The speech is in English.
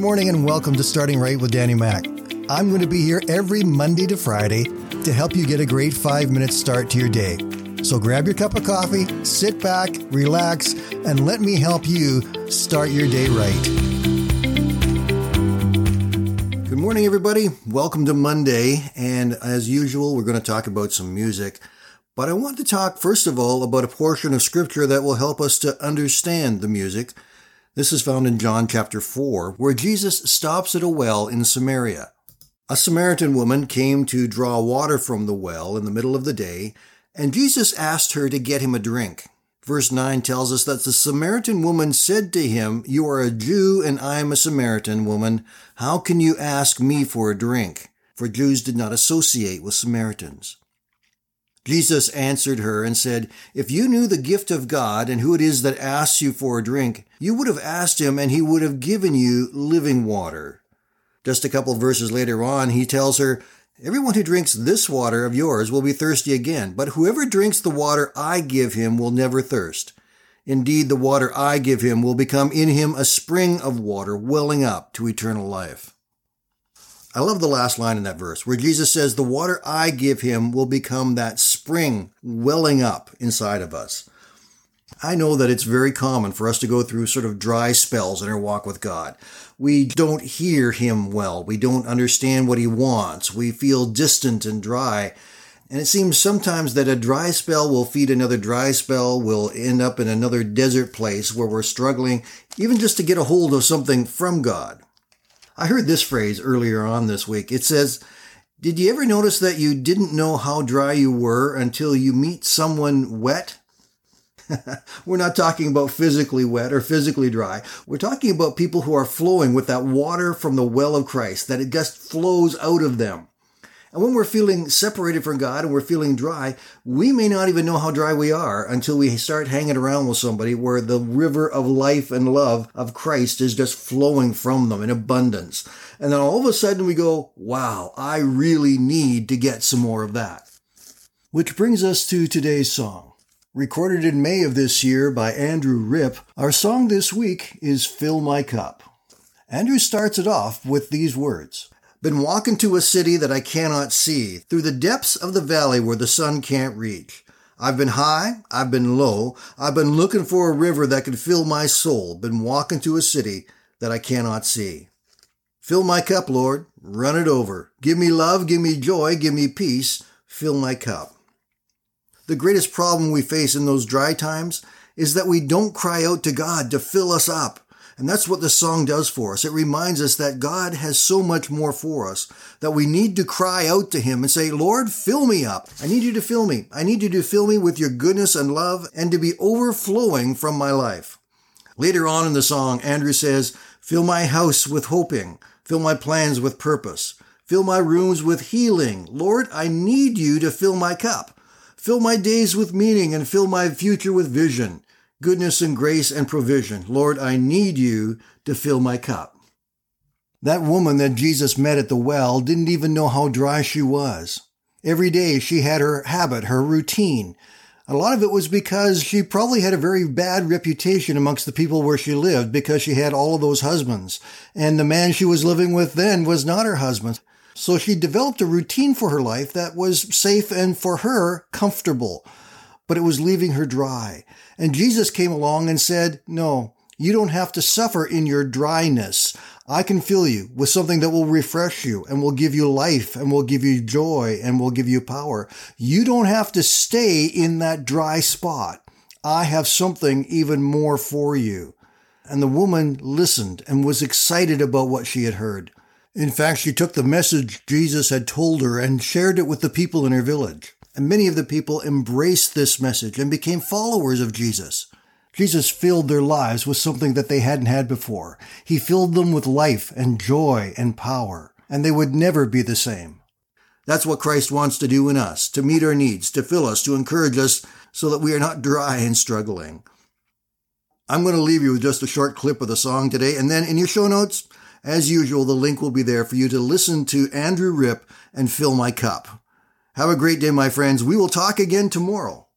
morning and welcome to Starting Right with Danny Mac. I'm going to be here every Monday to Friday to help you get a great five minute start to your day. So grab your cup of coffee, sit back, relax, and let me help you start your day right. Good morning, everybody. Welcome to Monday. And as usual, we're going to talk about some music. But I want to talk, first of all, about a portion of scripture that will help us to understand the music. This is found in John chapter 4, where Jesus stops at a well in Samaria. A Samaritan woman came to draw water from the well in the middle of the day, and Jesus asked her to get him a drink. Verse 9 tells us that the Samaritan woman said to him, You are a Jew and I am a Samaritan woman. How can you ask me for a drink? For Jews did not associate with Samaritans. Jesus answered her and said, If you knew the gift of God and who it is that asks you for a drink, you would have asked him and he would have given you living water. Just a couple verses later on, he tells her, Everyone who drinks this water of yours will be thirsty again, but whoever drinks the water I give him will never thirst. Indeed, the water I give him will become in him a spring of water welling up to eternal life. I love the last line in that verse where Jesus says, The water I give him will become that spring welling up inside of us. I know that it's very common for us to go through sort of dry spells in our walk with God. We don't hear him well. We don't understand what he wants. We feel distant and dry. And it seems sometimes that a dry spell will feed another dry spell. We'll end up in another desert place where we're struggling even just to get a hold of something from God. I heard this phrase earlier on this week. It says, Did you ever notice that you didn't know how dry you were until you meet someone wet? We're not talking about physically wet or physically dry. We're talking about people who are flowing with that water from the well of Christ, that it just flows out of them. And when we're feeling separated from God and we're feeling dry, we may not even know how dry we are until we start hanging around with somebody where the river of life and love of Christ is just flowing from them in abundance. And then all of a sudden we go, wow, I really need to get some more of that. Which brings us to today's song. Recorded in May of this year by Andrew Ripp, our song this week is Fill My Cup. Andrew starts it off with these words. Been walking to a city that I cannot see, through the depths of the valley where the sun can't reach. I've been high, I've been low, I've been looking for a river that could fill my soul, been walking to a city that I cannot see. Fill my cup, Lord, run it over. Give me love, give me joy, give me peace, fill my cup. The greatest problem we face in those dry times is that we don't cry out to God to fill us up. And that's what the song does for us. It reminds us that God has so much more for us that we need to cry out to Him and say, Lord, fill me up. I need you to fill me. I need you to fill me with your goodness and love and to be overflowing from my life. Later on in the song, Andrew says, Fill my house with hoping. Fill my plans with purpose. Fill my rooms with healing. Lord, I need you to fill my cup. Fill my days with meaning and fill my future with vision goodness and grace and provision. Lord, I need you to fill my cup. That woman that Jesus met at the well didn't even know how dry she was. Every day she had her habit, her routine. A lot of it was because she probably had a very bad reputation amongst the people where she lived because she had all of those husbands. And the man she was living with then was not her husband. So she developed a routine for her life that was safe and for her comfortable but it was leaving her dry. And Jesus came along and said, No, you don't have to suffer in your dryness. I can fill you with something that will refresh you and will give you life and will give you joy and will give you power. You don't have to stay in that dry spot. I have something even more for you. And the woman listened and was excited about what she had heard. In fact, she took the message Jesus had told her and shared it with the people in her village. And many of the people embraced this message and became followers of Jesus. Jesus filled their lives with something that they hadn't had before. He filled them with life and joy and power, and they would never be the same. That's what Christ wants to do in us, to meet our needs, to fill us, to encourage us so that we are not dry and struggling. I'm going to leave you with just a short clip of the song today, and then in your show notes, as usual, the link will be there for you to listen to Andrew Ripp and Fill My Cup. Have a great day, my friends. We will talk again tomorrow.